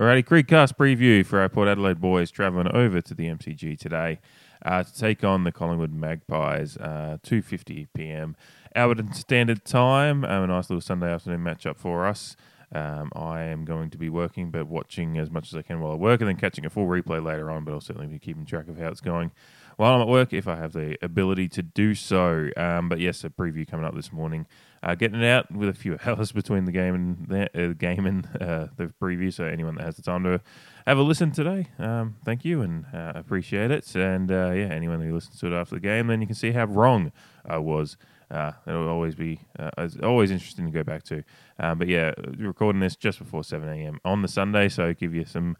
Alrighty, Creekcast preview for our Port Adelaide boys travelling over to the MCG today uh, to take on the Collingwood Magpies, uh, 2.50 p.m. Alberton Standard Time. Um, a nice little Sunday afternoon matchup for us. Um, I am going to be working, but watching as much as I can while I work, and then catching a full replay later on. But I'll certainly be keeping track of how it's going while I'm at work if I have the ability to do so. Um, but yes, a preview coming up this morning. Uh, getting it out with a few hours between the game and the uh, game and uh, the preview. So anyone that has the time to have a listen today, um, thank you and uh, appreciate it. And uh, yeah, anyone who listens to it after the game, then you can see how wrong I was. Uh, it'll always be uh, always interesting to go back to. Um, but yeah, recording this just before seven a.m. on the Sunday, so give you some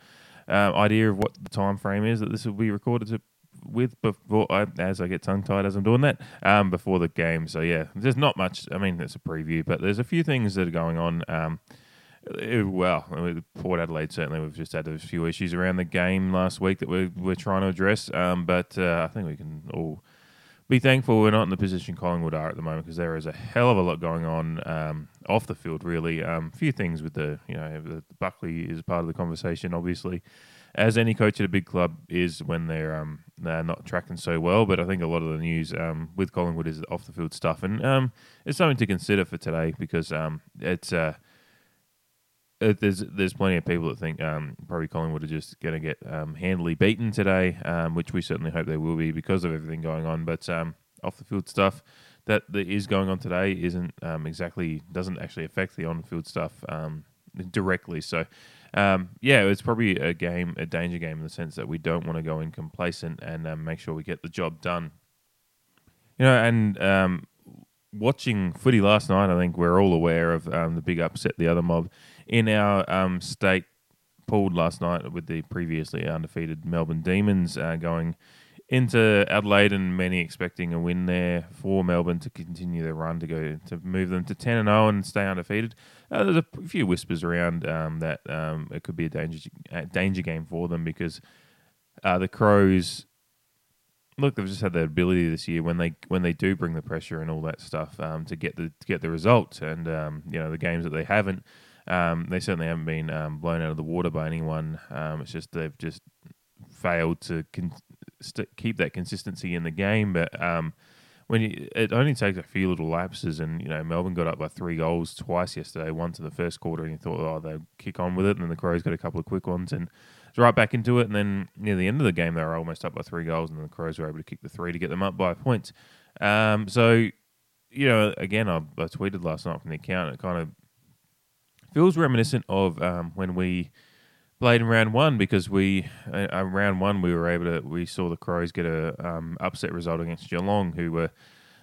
uh, idea of what the time frame is that this will be recorded to with before I, as I get tongue tied as I'm doing that um, before the game. So yeah, there's not much. I mean, it's a preview, but there's a few things that are going on. Um, well, Port Adelaide certainly we've just had a few issues around the game last week that we're we're trying to address. Um, but uh, I think we can all be thankful we're not in the position Collingwood are at the moment because there is a hell of a lot going on um, off the field. Really, a um, few things with the you know the, Buckley is part of the conversation, obviously as any coach at a big club is when they're um, they're not tracking so well. But I think a lot of the news um, with Collingwood is off the field stuff, and um, it's something to consider for today because um, it's uh, it, there's there's plenty of people that think um, probably Collingwood are just going to get um, handily beaten today, which we certainly hope they will be because of everything going on. But off the field stuff that, is going on today isn't exactly doesn't actually affect the on field stuff directly. So um, yeah, it's probably a game, a danger game in the sense that we don't want to go in complacent and um, make sure we get the job done. You know, and um, watching footy last night, I think we're all aware of um, the big upset the other mob in our um, state pulled last night with the previously undefeated Melbourne Demons uh, going into Adelaide and many expecting a win there for Melbourne to continue their run to go to move them to ten and zero oh and stay undefeated. Uh, there's a few whispers around um, that um, it could be a danger a danger game for them because uh, the Crows. Look, they've just had the ability this year when they when they do bring the pressure and all that stuff um, to get the to get the result, and um, you know the games that they haven't, um, they certainly haven't been um, blown out of the water by anyone. it's just they've just failed to con- st- keep that consistency in the game. But um, when you, it only takes a few little lapses, and you know Melbourne got up by three goals twice yesterday. Once in the first quarter, and you thought, oh, they'll kick on with it, and then the Crows got a couple of quick ones, and it's right back into it. And then near the end of the game, they were almost up by three goals, and then the Crows were able to kick the three to get them up by points. Um, so you know, again, I, I tweeted last night from the account. It kind of feels reminiscent of um, when we played in round one because we uh, uh, round one we were able to we saw the Crows get a um, upset result against Geelong, who were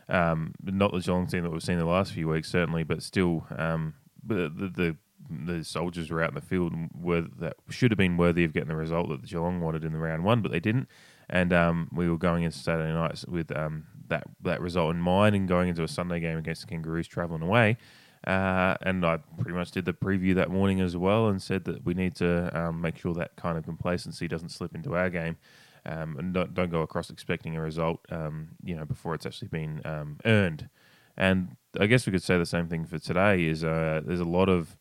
um, not the Geelong team that we've seen the last few weeks certainly, but still um, the, the the soldiers were out in the field were that should have been worthy of getting the result that the Geelong wanted in the round one, but they didn't. And um, we were going into Saturday nights with um, that that result in mind, and going into a Sunday game against the Kangaroos travelling away. Uh, and I pretty much did the preview that morning as well and said that we need to um, make sure that kind of complacency doesn't slip into our game um, and don't, don't go across expecting a result, um, you know, before it's actually been um, earned. And I guess we could say the same thing for today. Is uh, there's a lot of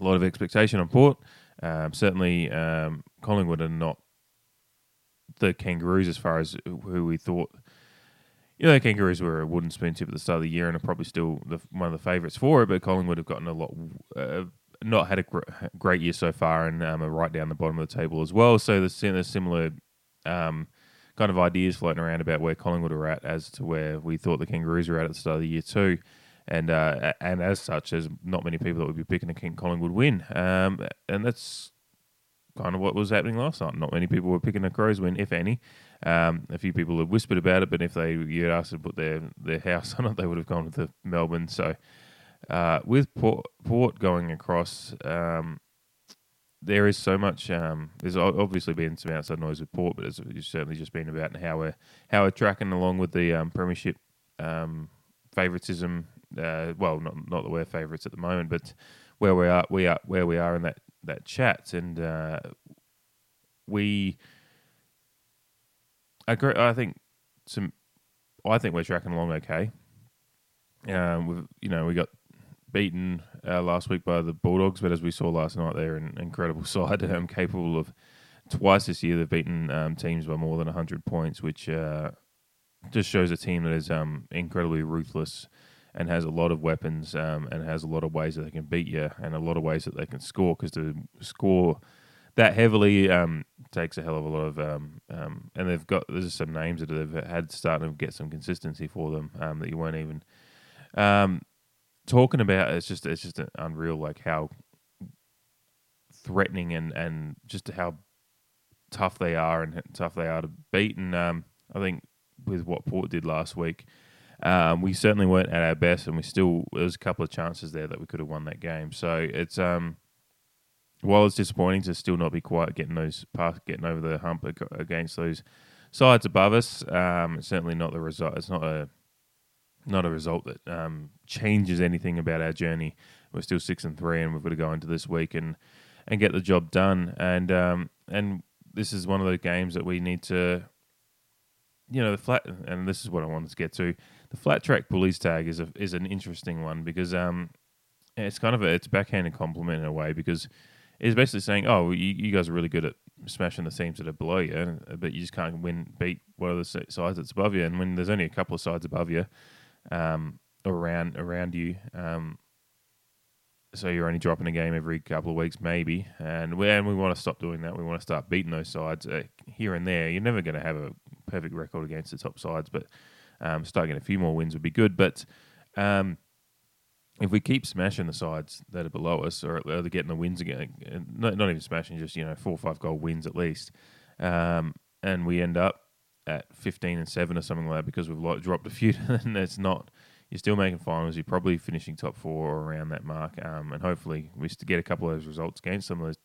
a lot of expectation on Port. Um, certainly, um, Collingwood are not the Kangaroos as far as who we thought you know, the Kangaroos were a wooden spoon tip at the start of the year and are probably still the, one of the favourites for it, but Collingwood have gotten a lot, uh, not had a gr- great year so far and um, are right down the bottom of the table as well. So there's, there's similar um, kind of ideas floating around about where Collingwood are at as to where we thought the Kangaroos were at at the start of the year too. And uh, and as such, there's not many people that would be picking a King Collingwood win. Um, and that's kind of what was happening last night. Not many people were picking a Crows win, if any. Um, a few people have whispered about it, but if they you asked to put their, their house on it, they would have gone the Melbourne. So uh, with Port, Port, going across, um, there is so much. Um, there's obviously been some outside noise with Port, but it's, it's, certainly just been about how we're how we're tracking along with the um, premiership um, favoritism. Uh, well, not not that we're favourites at the moment, but where we are, we are where we are in that that chat, and uh, we I agree. I think some. I think we're tracking along okay. Um, we've you know we got beaten uh, last week by the Bulldogs, but as we saw last night, they're an incredible side, um, capable of twice this year they've beaten um, teams by more than 100 points, which uh, just shows a team that is um, incredibly ruthless and has a lot of weapons um, and has a lot of ways that they can beat you and a lot of ways that they can score because to score that heavily um, takes a hell of a lot of um, um, and they've got there's some names that they've had starting to get some consistency for them um, that you weren't even um, talking about. It's just it's just unreal like how threatening and and just how tough they are and tough they are to beat. And um, I think with what Port did last week. Um, we certainly weren't at our best, and we still there was a couple of chances there that we could have won that game. So it's um, while it's disappointing to still not be quite getting those past, getting over the hump against those sides above us. Um, it's certainly not the result. It's not a not a result that um, changes anything about our journey. We're still six and three, and we've got to go into this week and and get the job done. And um, and this is one of those games that we need to you know the flat, and this is what I wanted to get to. The flat track bullies tag is a is an interesting one because um, it's kind of a it's backhanded compliment in a way because it's basically saying, oh, you, you guys are really good at smashing the teams that are below you, but you just can't win beat one of the sides that's above you. And when there's only a couple of sides above you, um, around around you, um, so you're only dropping a game every couple of weeks, maybe. And we and we want to stop doing that. We want to start beating those sides uh, here and there. You're never going to have a perfect record against the top sides, but um, start getting a few more wins would be good. But um, if we keep smashing the sides that are below us, or they're getting the wins again, not, not even smashing, just you know four or five goal wins at least, um, and we end up at 15 and seven or something like that because we've dropped a few, and it's not. You're still making finals. You're probably finishing top four or around that mark, um, and hopefully we get a couple of those results against some of those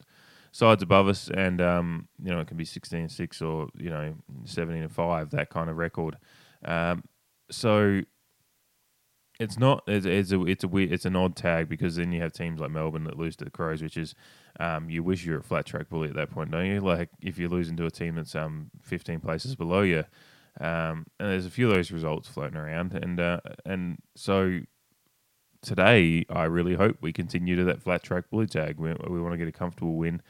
sides above us, and um, you know it can be 16 and 6 or you know 17 and 5, that kind of record. Um, so it's not it's, it's a it's a weird, it's an odd tag because then you have teams like Melbourne that lose to the Crows, which is um, you wish you're a flat track bully at that point, don't you? Like if you're losing to a team that's um 15 places below you, um, and there's a few of those results floating around, and uh, and so today I really hope we continue to that flat track bully tag. We, we want to get a comfortable win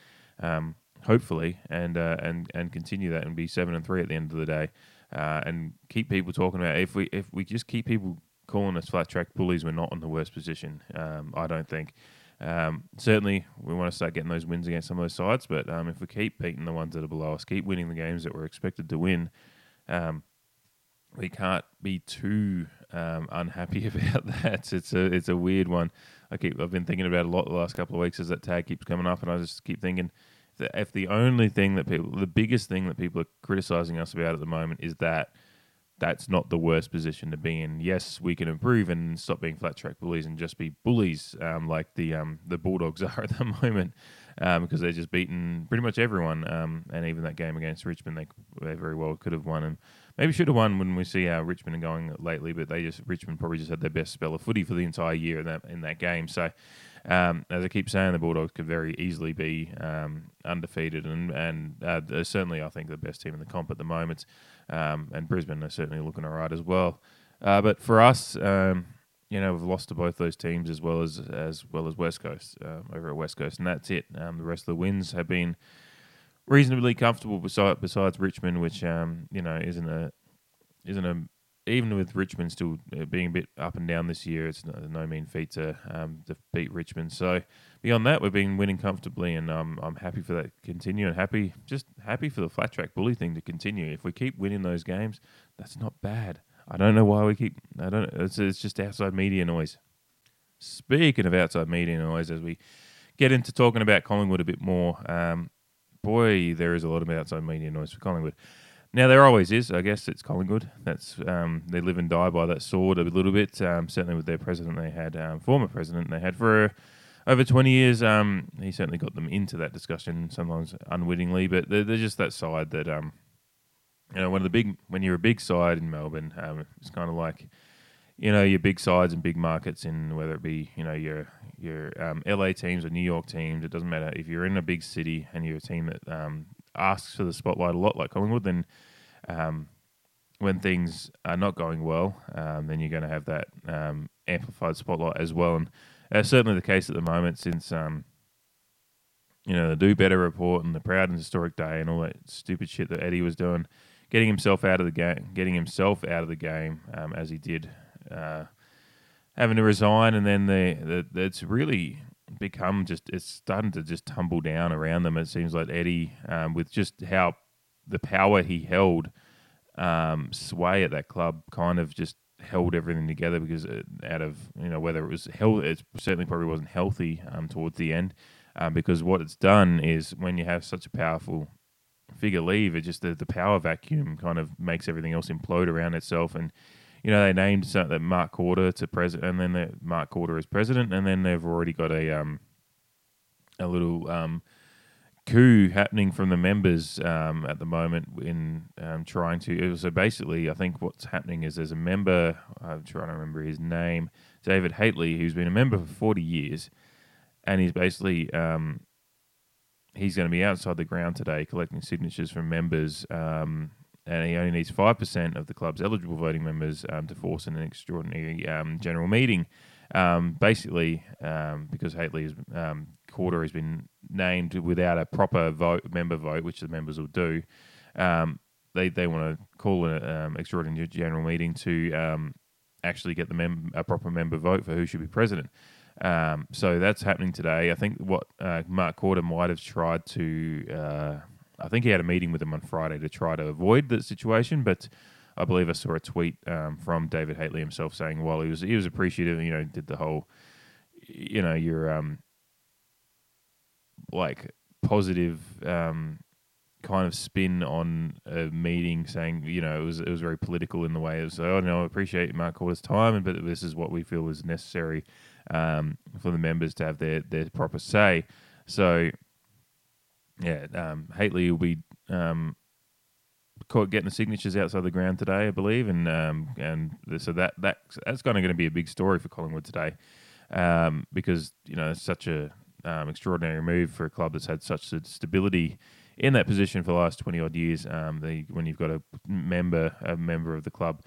um, hopefully, and uh, and and continue that and be seven and three at the end of the day, uh, and keep people talking about if we if we just keep people calling us flat track bullies, we're not in the worst position. Um, I don't think. Um, certainly, we want to start getting those wins against some of those sides, but um, if we keep beating the ones that are below us, keep winning the games that we're expected to win, um, we can't be too um, unhappy about that. It's a it's a weird one. I keep I've been thinking about a lot the last couple of weeks as that tag keeps coming up, and I just keep thinking if the only thing that people, the biggest thing that people are criticizing us about at the moment is that that's not the worst position to be in. Yes, we can improve and stop being flat track bullies and just be bullies um, like the um, the Bulldogs are at the moment um, because they're just beating pretty much everyone. Um, and even that game against Richmond, they, they very well could have won and maybe should have won when we see how Richmond are going lately. But they just Richmond probably just had their best spell of footy for the entire year in that in that game. So. Um, as I keep saying, the Bulldogs could very easily be um, undefeated, and and uh, certainly I think the best team in the comp at the moment. Um, and Brisbane are certainly looking all right as well. Uh, but for us, um, you know, we've lost to both those teams as well as as well as West Coast uh, over at West Coast, and that's it. Um, the rest of the wins have been reasonably comfortable. Besides, besides Richmond, which you know isn't a isn't a even with Richmond still uh, being a bit up and down this year, it's no, mean feat to um, beat Richmond. So beyond that, we've been winning comfortably, and um, I'm happy for that to continue, and happy just happy for the flat track bully thing to continue. If we keep winning those games, that's not bad. I don't know why we keep. I don't. It's, it's just outside media noise. Speaking of outside media noise, as we get into talking about Collingwood a bit more, um, boy, there is a lot of outside media noise for Collingwood. Now there always is. I guess it's Collingwood. That's um, they live and die by that sword a little bit. Um, certainly with their president, they had um, former president they had for over twenty years. Um, he certainly got them into that discussion, sometimes unwittingly. But they're, they're just that side that um, you know, one of the big when you're a big side in Melbourne, um, it's kind of like you know your big sides and big markets in whether it be you know your your LA teams or New York teams. It doesn't matter if you're in a big city and you're a team that asks for the spotlight a lot, like Collingwood, then um, when things are not going well, um, then you're going to have that um, amplified spotlight as well. And That's certainly the case at the moment since um, you know the Do Better report and the Proud and Historic Day and all that stupid shit that Eddie was doing, getting himself out of the game, getting himself out of the game um, as he did, uh, having to resign, and then the, the it's really become just it's starting to just tumble down around them. It seems like Eddie, um, with just how the power he held um, sway at that club, kind of just held everything together because it, out of you know whether it was health, it certainly probably wasn't healthy um, towards the end. Um, because what it's done is when you have such a powerful figure leave, it just the, the power vacuum kind of makes everything else implode around itself. And you know they named that Mark Korda to president, and then the Mark Korda as president, and then they've already got a um a little um coup happening from the members um, at the moment in um, trying to. So basically, I think what's happening is there's a member. I'm trying to remember his name, David Hately, who's been a member for 40 years, and he's basically um, he's going to be outside the ground today collecting signatures from members. Um, and he only needs 5% of the club's eligible voting members um, to force an extraordinary um, general meeting. basically, because Hately is Korda has been named without a proper vote, member vote, which the members will do. Um, they they want to call an um, extraordinary general meeting to um, actually get the mem- a proper member vote for who should be president. Um, so that's happening today. I think what uh, Mark Korda might have tried to. Uh, I think he had a meeting with them on Friday to try to avoid the situation, but I believe I saw a tweet um, from David Hately himself saying, "Well, he was he was appreciative. You know, did the whole, you know, your um, like positive um, kind of spin on a meeting, saying you know it was it was very political in the way it was. Oh no, I appreciate Mark Korda's time, but this is what we feel is necessary um, for the members to have their their proper say. So yeah, um, Hately will be um, caught getting the signatures outside the ground today, I believe, and um, and so that that that's kind of going to be a big story for Collingwood today, um, because you know it's such a um, extraordinary move for a club that's had such stability in that position for the last twenty odd years. Um, when you've got a member, a member of the club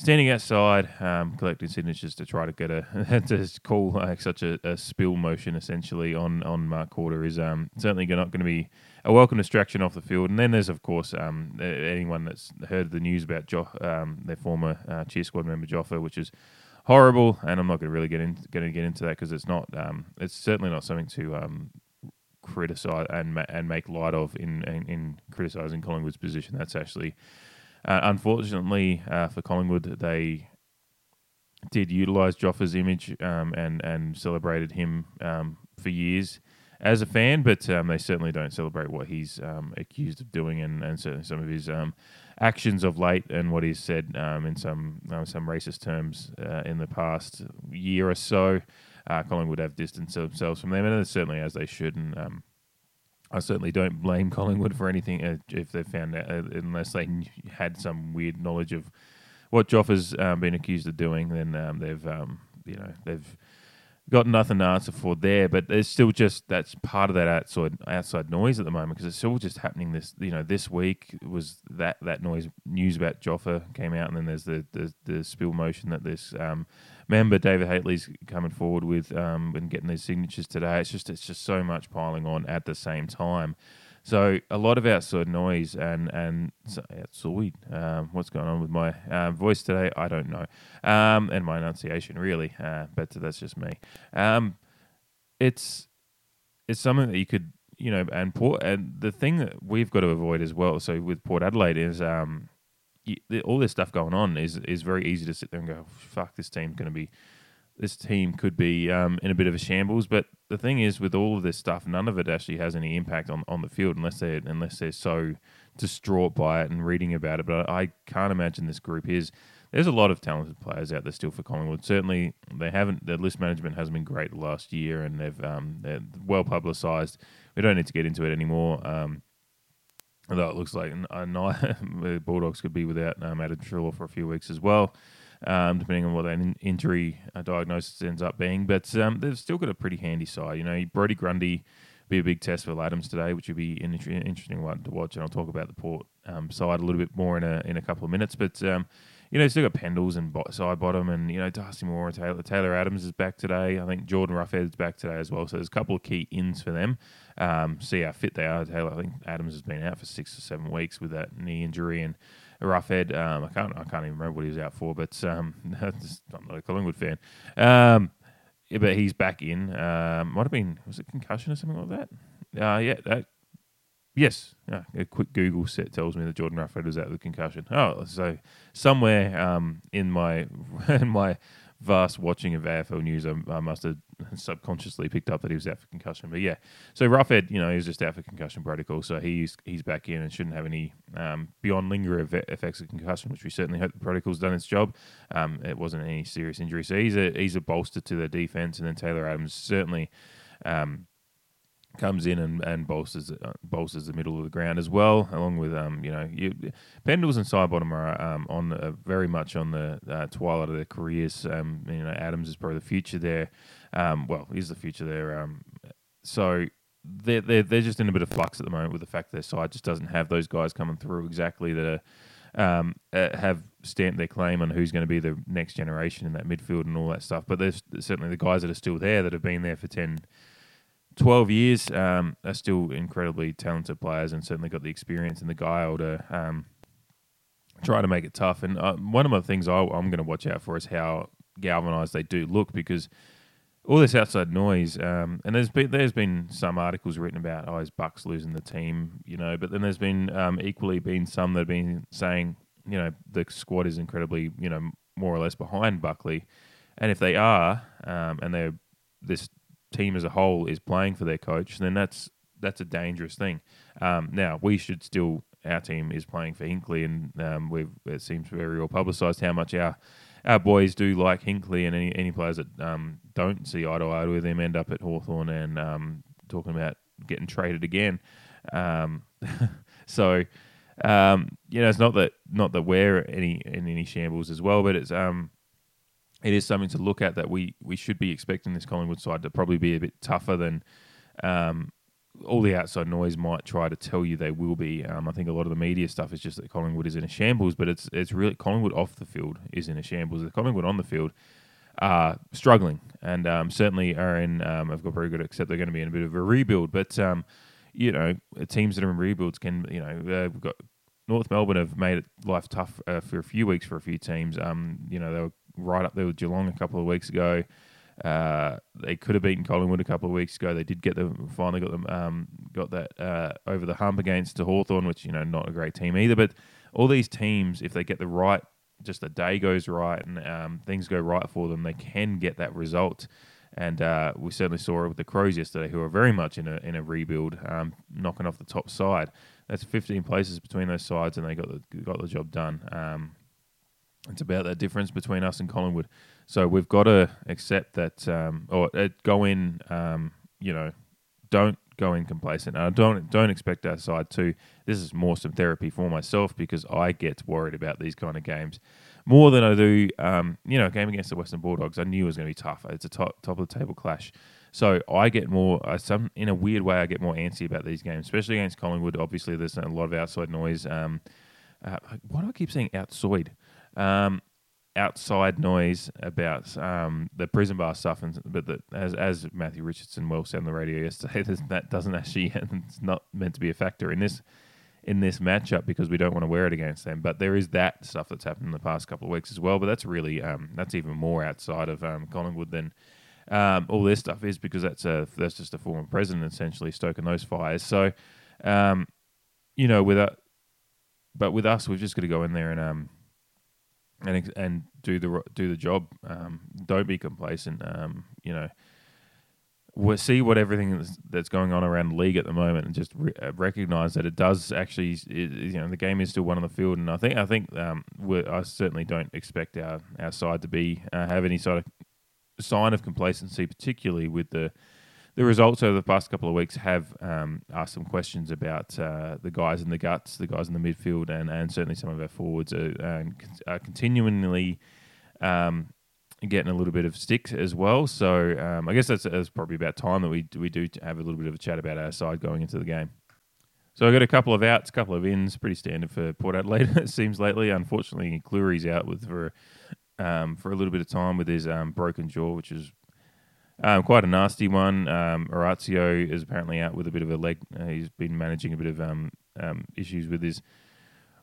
standing outside, um, collecting signatures to try to get a to call uh, such a, a, spill motion essentially on on Mark Korda is um, certainly not going to be a welcome distraction off the field. And then there's of course um, anyone that's heard the news about jo- um, their former uh, cheer squad member Joffa, which is horrible, and I'm not going to really get in, going to get into that because it's not. Um, it's certainly not something to um, criticize and ma- and make light of in in, in criticizing Collingwood's position. That's actually, uh, unfortunately uh, for Collingwood, they did utilize Joffa's image um, and and celebrated him um, for years as a fan, but um, they certainly don't celebrate what he's um, accused of doing, and, and certainly some of his um, actions of late and what he's said um, in some uh, some racist terms uh, in the past year or so. Uh, Collingwood have distanced themselves from them, and certainly as they should. And um, I certainly don't blame Collingwood for anything uh, if they found out, uh, unless they had some weird knowledge of what Joffa's um, been accused of doing. Then they've you know they've got nothing to answer for there, but there's still just that's part of that outside outside noise at the moment because it's still just happening. This you know this week was that that noise news about Joffa came out, and then there's the the, the spill motion that this um, member David Hately's coming forward with um, and getting these signatures today. It's just it's just so much piling on at the same time. So a lot of outside noise and and outside. Um, what's going on with my uh, voice today? I don't know, um, and my enunciation really, uh, but that's just me. Um, it's it's something that you could you know, and Port and the thing that we've got to avoid as well. So with Port Adelaide is um, you, all this stuff going on is is very easy to sit there and go, fuck, this team's going to be this team could be um, in a bit of a shambles. But the thing is, with all of this stuff, none of it actually has any impact on, on the field unless they unless they're so distraught by it and reading about it. But I can't imagine this group is. There's a lot of talented players out there still for Collingwood. Certainly, they haven't. Their list management hasn't been great last year, and they've um, they're well publicised. We don't need to get into it anymore. Um, although it looks like the Bulldogs could be without um, Adam Treloar for a few weeks as well um, depending on what that in- injury uh, diagnosis ends up being. But um, they've still got a pretty handy side. You know, Brodie Grundy be a big test for Adams today, which would be an interesting one to watch. And I'll talk about the Port um, side a little bit more in a in a couple of minutes. But um, you know, still got Pendles and bo- Sidebottom, and you know, Darcy Moore and Taylor, Taylor Adams is back today. I think Jordan Roughead's back today as well. So there's a couple of key ins for them. Um, see how fit they are. Taylor, I think Adams has been out for six or seven weeks with that knee injury, and Roughead, um, I can't, I can't even remember what he was out for, but um, I'm not a Collingwood fan. Um, yeah, but he's back in. Um, might have been was it concussion or something like that? Uh, yeah, that Yes, yeah, a quick Google set tells me that Jordan Roughead was out with concussion. Oh, so somewhere um, in my in my vast watching of AFL news, I, I, must have subconsciously picked up that he was out for concussion. But yeah, so Roughead, you know, he was just out for concussion protocol, so he's he's back in and shouldn't have any um, beyond lingering effects of concussion, which we certainly hope the protocol's done its job. Um, it wasn't any serious injury, so he's a he's a bolster to the defense, and then Taylor Adams certainly. Um, comes in and, and bolsters uh, bolsters the middle of the ground as well, along with um you know you, Pendles and Sidebottom are um, on uh, very much on the uh, twilight of their careers. Um, you know Adams is probably the future there. Um, well, he's the future there. Um, so they're, they're they're just in a bit of flux at the moment with the fact their side just doesn't have those guys coming through exactly that are. Um, uh, have stamped their claim on who's going to be the next generation in that midfield and all that stuff. But there's certainly the guys that are still there that have been there for 10, 12 years um, are still incredibly talented players and certainly got the experience and the guile to um, try to make it tough. And uh, one of the things I, am going to watch out for is how galvanised they do look because all this outside noise, um, and there's been there's been some articles written about oh is Bucks losing the team, you know, but then there's been um, equally been some that have been saying you know the squad is incredibly you know more or less behind Buckley, and if they are um, and they're this team as a whole is playing for their coach, then that's that's a dangerous thing. Um, now we should still our team is playing for Hinkley, and um, we've it seems very well publicised how much our our boys do like Hinkley, and any any players that um, don't see eye to eye with him end up at Hawthorn and um, talking about getting traded again. Um, so. Um, you know, it's not that not that we're any in any shambles as well, but it's um, it is something to look at that we, we should be expecting this Collingwood side to probably be a bit tougher than um, all the outside noise might try to tell you they will be. Um, I think a lot of the media stuff is just that Collingwood is in a shambles, but it's it's really Collingwood off the field is in a shambles. The Collingwood on the field are struggling and um, certainly are in. Um, have got very good, except they're going to be in a bit of a rebuild. But um, you know, teams that are in rebuilds can you know uh, got North Melbourne have made life tough uh, for a few weeks for a few teams. Um, you know, they were right up there with Geelong a couple of weeks ago. Uh, they could have beaten Collingwood a couple of weeks ago. They did get them finally got them um, got that uh, over the hump against Hawthorn, which you know not a great team either. But all these teams, if they get the right, just the day goes right and um, things go right for them, they can get that result. And uh, we certainly saw it with the Crows yesterday, who are very much in a in a rebuild, um, knocking off the top side. That's 15 places between those sides, and they got the got the job done. It's about that difference between us and Collingwood. So we've got to accept that, um, or uh, go in, um, you know, don't go in complacent. I don't don't expect our side to. This is more some therapy for myself because I get worried about these kind of games more than I do. Um, you know, game against the Western Bulldogs, I knew it was going to be tough. It's a top top of the table clash. So I get more, uh, some in a weird way, I get more antsy about these games, especially against Collingwood. Obviously, there's a lot of outside noise. Um, uh, why do I keep saying outside? Um, outside noise about um, the prison bar stuff, and but as as Matthew Richardson well said on the radio yesterday, that doesn't actually it's not meant to be a factor in this in this matchup because we don't want to wear it against them. But there is that stuff that's happened in the past couple of weeks as well. But that's really um, that's even more outside of um, Collingwood than. Um, all this stuff is because that's a that's just a former president essentially stoking those fires. So, um, you know, with a, but with us, we've just got to go in there and um, and and do the do the job. Um, don't be complacent. Um, you know, we see what everything that's going on around the league at the moment, and just re- uh, recognize that it does actually. It, you know, the game is still one on the field, and I think I think um, I certainly don't expect our our side to be uh, have any sort of sign of complacency, particularly with the the results over the past couple of weeks have um, asked some questions about uh, the guys in the guts, the guys in the midfield, and, and certainly some of our forwards are, are continually um, getting a little bit of stick as well. So um, I guess that's, that's, probably about time that we we do have a little bit of a chat about our side going into the game. So I got a couple of outs, a couple of ins, pretty standard for Port Adelaide. it seems lately. Unfortunately, Clurey's out with for um, for a little bit of time with his um, broken jaw, which is um, quite a nasty one. Um, Orazio is apparently out with a bit of a leg. Uh, he's been managing a bit of um, um, issues with his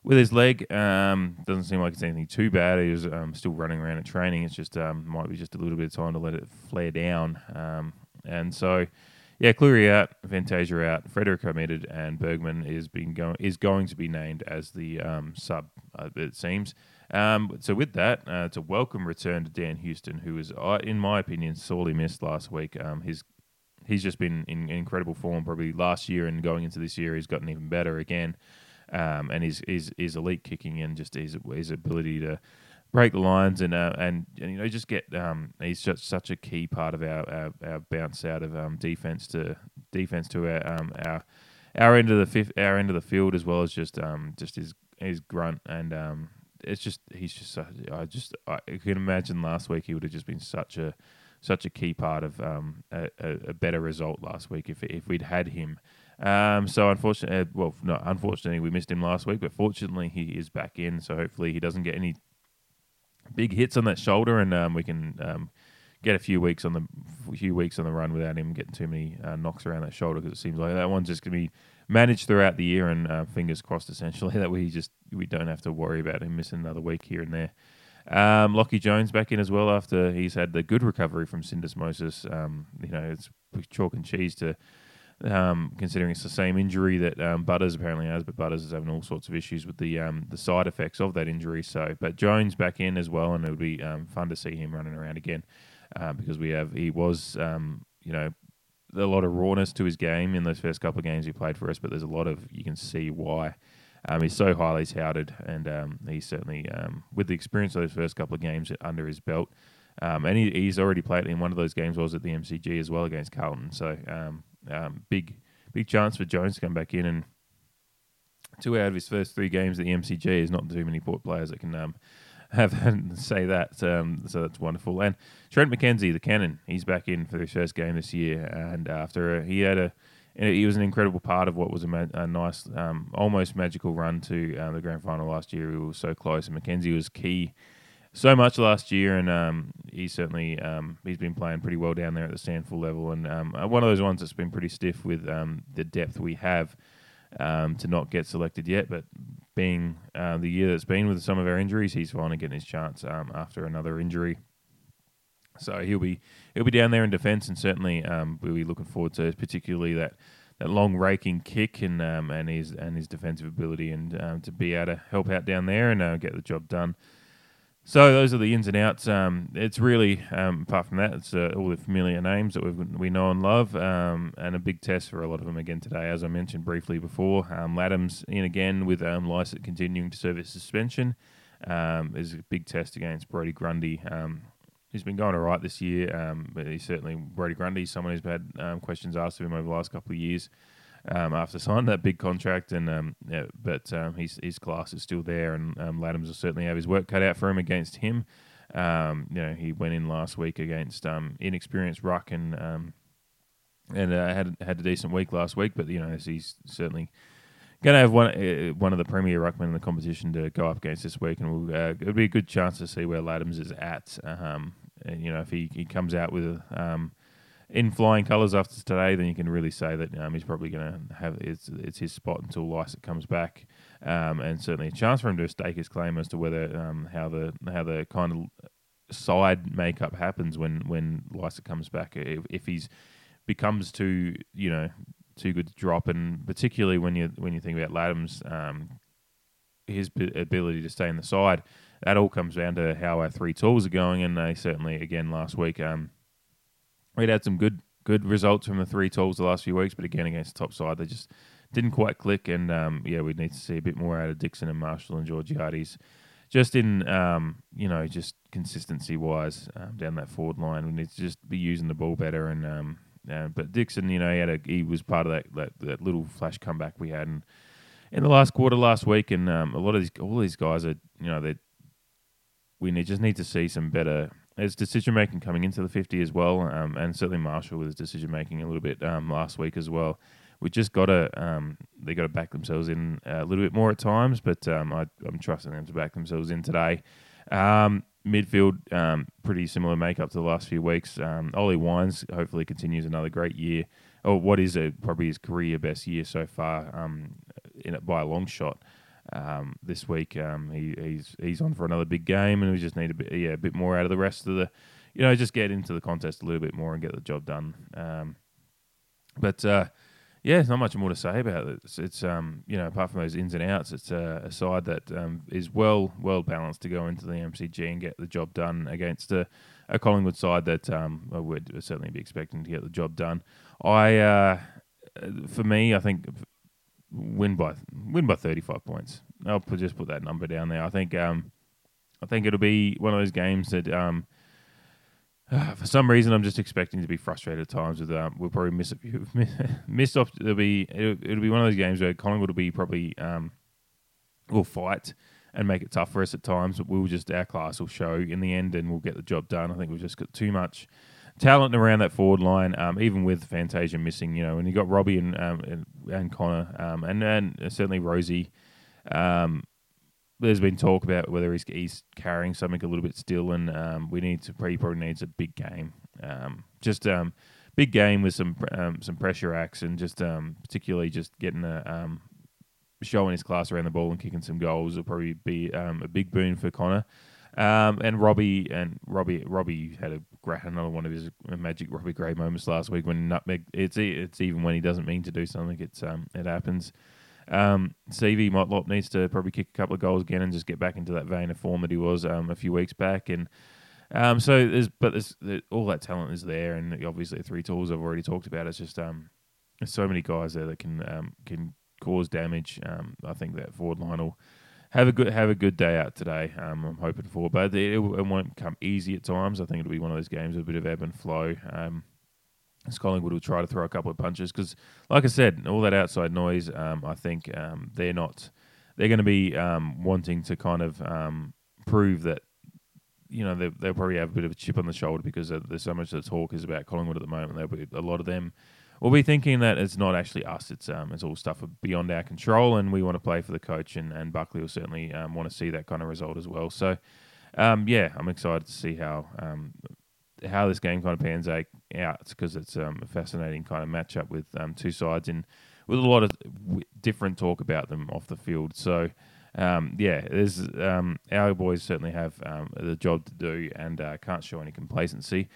with his leg. Um, doesn't seem like it's anything too bad. He was um, still running around at training. It's just might be just a little bit of time to let it flare down. And so, yeah, Clurey out, Fantasia out, Frederick omitted, and Bergman is being going is going to be named as the sub. Uh, it seems. Um, so with that, uh, it's a welcome return to Dan Houston, who was, uh, in my opinion, sorely missed last week. Um, he's he's just been in, in incredible form. Probably last year and going into this year, he's gotten even better again. Um, and his, his his elite kicking and just his his ability to break the lines and uh, and, and you know just get um, he's just such a key part of our our, our bounce out of um, defense to defense to our um, our our end of the fifth, our end of the field as well as just um just his his grunt and um it's just he's just such, I just I can imagine last week he would have just been such a such a key part of um, a, a, better result last week if if we'd had him. Um, so unfortunately, uh, well, no, unfortunately, we missed him last week, but fortunately, he is back in. So hopefully, he doesn't get any big hits on that shoulder, and um, we can um, get a few weeks on the few weeks on the run without him getting too many uh, knocks around that shoulder because it seems like that one's just to be managed throughout the year, and uh, fingers crossed, essentially that we just we don't have to worry about him missing another week here and there. Um, Lachie Jones back in as well after he's had the good recovery from syndesmosis. Um, you know, it's chalk and cheese to um, considering it's the same injury that um, Butters apparently has, but Butters is having all sorts of issues with the um, the side effects of that injury. So, but Jones back in as well, and it would be um, fun to see him running around again uh, because we have he was um, you know a lot of rawness to his game in those first couple of games he played for us, but there's a lot of you can see why. Um, he's so highly touted, and um, he's certainly um, with the experience of those first couple of games under his belt, um, and he, he's already played in one of those games. Was at the MCG as well against Carlton, so um, um, big big chance for Jones to come back in and two out of his first three games at the MCG is not too many port players that can have say that. Um, so that's wonderful. And Trent McKenzie, the cannon, he's back in for his first game this year, and after a, he had a he was an incredible part of what was a, ma- a nice, um, almost magical run to uh, the grand final last year. We were so close, and McKenzie was key so much last year, and um, he certainly um, he's been playing pretty well down there at the SANFL level, and um, uh, one of those ones that's been pretty stiff with um, the depth we have um, to not get selected yet. But being uh, the year that's been with some of our injuries, he's finally getting his chance um, after another injury. So he'll be he'll be down there in defence, and certainly we'll be looking forward to particularly that that long raking kick and um, and his and his defensive ability and um, to be able to help out down there and uh, get the job done. So those are the ins and outs. Um, it's really, um, apart from that, it's uh, all the familiar names that we we know and love, um, and a big test for a lot of them again today, as I mentioned briefly before. Um, Ladham's in again with um, Lycett continuing to serve his suspension. Um, is a big test against Brodie Grundy. Um, he's been going all right this year, but he's certainly Brodie Grundy, someone who's had questions asked of him over the last couple of years um, after signing that big contract. And um, yeah, but um, his his class is still there, and um, Ladhams will certainly have his work cut out for him against him. Um, you know, he went in last week against um, inexperienced ruck and and uh, had had a decent week last week. But you know, he's certainly going to have one uh, one of the premier ruckmen in the competition to go up against this week, and we'll, uh, it'll be a good chance to see where Ladhams is at. Um, and you know, if he, he comes out with um, in flying colours after today, then you can really say that um, he's probably going to have it's it's his spot until Lycett comes back, um, and certainly a chance for him to stake his claim as to whether um, how the how the kind of side makeup happens when when Lycett comes back. If, if he's becomes too you know too good to drop, and particularly when you when you think about Ladham's um, his ability to stay in the side, that all comes down to how our three tools are going, and they certainly again last week. Um, we'd had some good good results from the three tools the last few weeks, but again against the top side, they just didn't quite click. And um, yeah, we need to see a bit more out of Dixon and Marshall and Georgiades, just in um, you know just consistency wise um, down that forward line. We need to just be using the ball better. And um, uh, but Dixon, you know, he had a he was part of that that, that little flash comeback we had in, in the last quarter last week. And um, a lot of these all these guys are you know they we need, just need to see some better his decision making coming into the 50 as well, um, and certainly Marshall with his decision making a little bit um, last week as well. we just got to um, they got to back themselves in a little bit more at times. But um, I, am trusting them to back themselves in today. Um, midfield, um, pretty similar makeup to the last few weeks. Ollie Wines hopefully continues another great year, or what is a, probably his career best year so far, in by a long shot. Um, this week, um, he, he's he's on for another big game, and we just need a bit yeah a bit more out of the rest of the, you know, just get into the contest a little bit more and get the job done. Um, but uh, yeah, not much more to say about it. It's, it's um, you know, apart from those ins and outs, it's a, a side that um, is well well balanced to go into the MCG and get the job done against a, a Collingwood side that um, I would certainly be expecting to get the job done. I, uh, for me, I think win by win by 35 points. I'll put, just put that number down there. I think um, I think it'll be one of those games that um, for some reason, I'm just expecting to be frustrated at times. With um, we'll probably miss a few missed off. It'll be it'll, it'll, be one of those games where Collingwood will be probably um, will fight and make it tough for us at times. But we'll just our class will show in the end, and we'll get the job done. I think we've just got too much talent around that forward line, um, even with Fantasia missing. You know, and you got Robbie and um, and, and, Connor, um, and and certainly Rozee. Um, there's been talk about whether he's, he's carrying something a little bit still, and um, we need to he probably needs a big game, um, just big game with some some pressure acts, and just particularly just getting a showing his class around the ball and kicking some goals will probably be a big boon for Connor. Um, and Robbie and Robbie Robbie had a great another one of his magic Robbie Gray moments last week when nutmeg. It's it's even when he doesn't mean to do something, it's um, it happens. Um, CV Motlop needs to probably kick a couple of goals again and just get back into that vein of form that he was um, a few weeks back. And um, so there's, but there's, there, all that talent is there, and obviously three tools I've already talked about. It's just um, there's so many guys there that can um, can cause damage. Um, I think that forward line will have a good have a good day out today. Um, I'm hoping for, but it, it, won't come easy at times. I think it'll be one of those games with a bit of ebb and flow. Um, Collingwood will try to throw a couple of punches because, like I said, all that outside noise, um, I think um, they're not. They're going to be um, wanting to kind of um, prove that, you know, they, they'll probably have a bit of a chip on the shoulder because there's so much of the talk is about Collingwood at the moment. There'll be a lot of them will be thinking that it's not actually us. It's um, it's all stuff beyond our control, and we want to play for the coach. And, and Buckley will certainly um, want to see that kind of result as well. So, um, yeah, I'm excited to see how um, how this game kind of pans out because it's um, a fascinating kind of matchup with um, two sides and with a lot of different talk about them off the field. So, um, yeah, there's um, our boys certainly have um, the job to do and uh, can't show any complacency.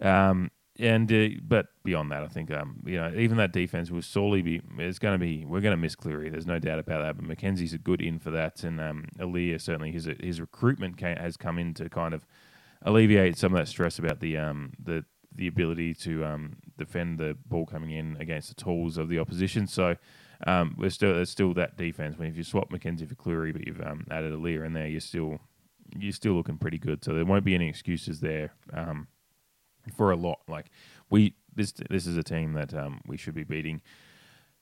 Um, and uh, but beyond that, I think um, you know even that defense will sorely be. It's going to be we're going to miss Clurey. There's no doubt about that. But McKenzie's a good in for that, and um, Aliir certainly his his recruitment has come in to kind of alleviate some of that stress about the um, the the ability to um, defend the ball coming in against the tools of the opposition. So um, we're still there's still that defense. When if you swap Mackenzie for Clurey, but you've um, added Aliir in there, you're still you're still looking pretty good. So there won't be any excuses there um, for a lot. Like we this this is a team that um, we should be beating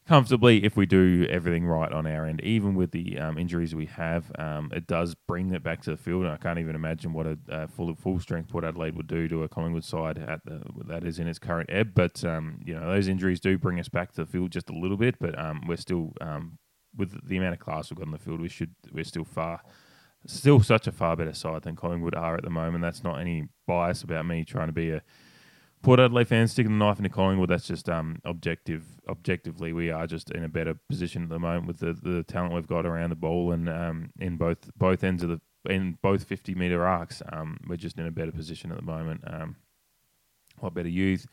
comfortably if we do everything right on our end. Even with the um, injuries we have, um, it does bring it back to the field. And I can't even imagine what a uh, full full strength Port Adelaide would do to a Collingwood side at the, that is in its current ebb. But um, you know those injuries do bring us back to the field just a little bit. But um, we're still um, with the amount of class we've got in the field, we should we're still far. Still, such a far better side than Collingwood are at the moment. That's not any bias about me trying to be a Port Adelaide fans sticking the knife into Collingwood. That's just um, objective. Objectively, we are just in a better position at the moment with the, the talent we've got around the ball and um, in both both ends of the in both fifty meter arcs. Um, we're just in a better position at the moment. Um, a lot better youth.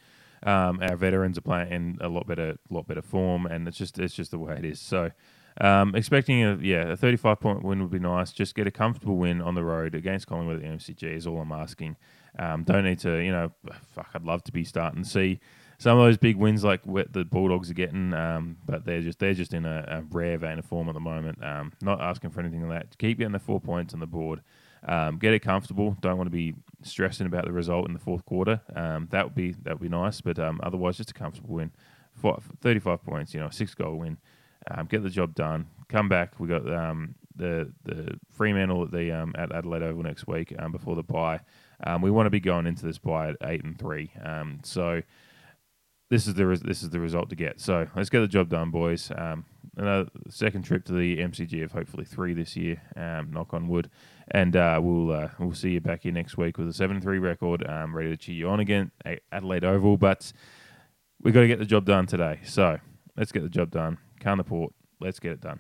Um, our veterans are playing in a lot better, lot better form, and it's just it's just the way it is. So. Um, expecting a yeah a 35 point win would be nice. Just get a comfortable win on the road against Collingwood at the MCG is all I'm asking. Um, don't need to, you know, fuck, I'd love to be starting to see some of those big wins like what the Bulldogs are getting, um, but they're just they're just in a, a, rare vein of form at the moment. Um, not asking for anything like that. Keep getting the four points on the board. Um, get it comfortable. Don't want to be stressing about the result in the fourth quarter. Um, that would be that would be nice, but um, otherwise, just a comfortable win. For 35 points, you know, six goal win. Um, get the job done. Come back. We got the the Fremantle at the at Adelaide Oval next week before the bye. Um, we want to be going into this by at eight and three. Um, so this is the res- this is the result to get. So let's get the job done, boys. Um, another second trip to the MCG of hopefully three this year. Um, knock on wood, and uh, we'll uh, we'll see you back here next week with a seven three record, um, ready to cheer you on again at Adelaide Oval. But we have got to get the job done today. So let's get the job done. Carn the port. Let's get it done.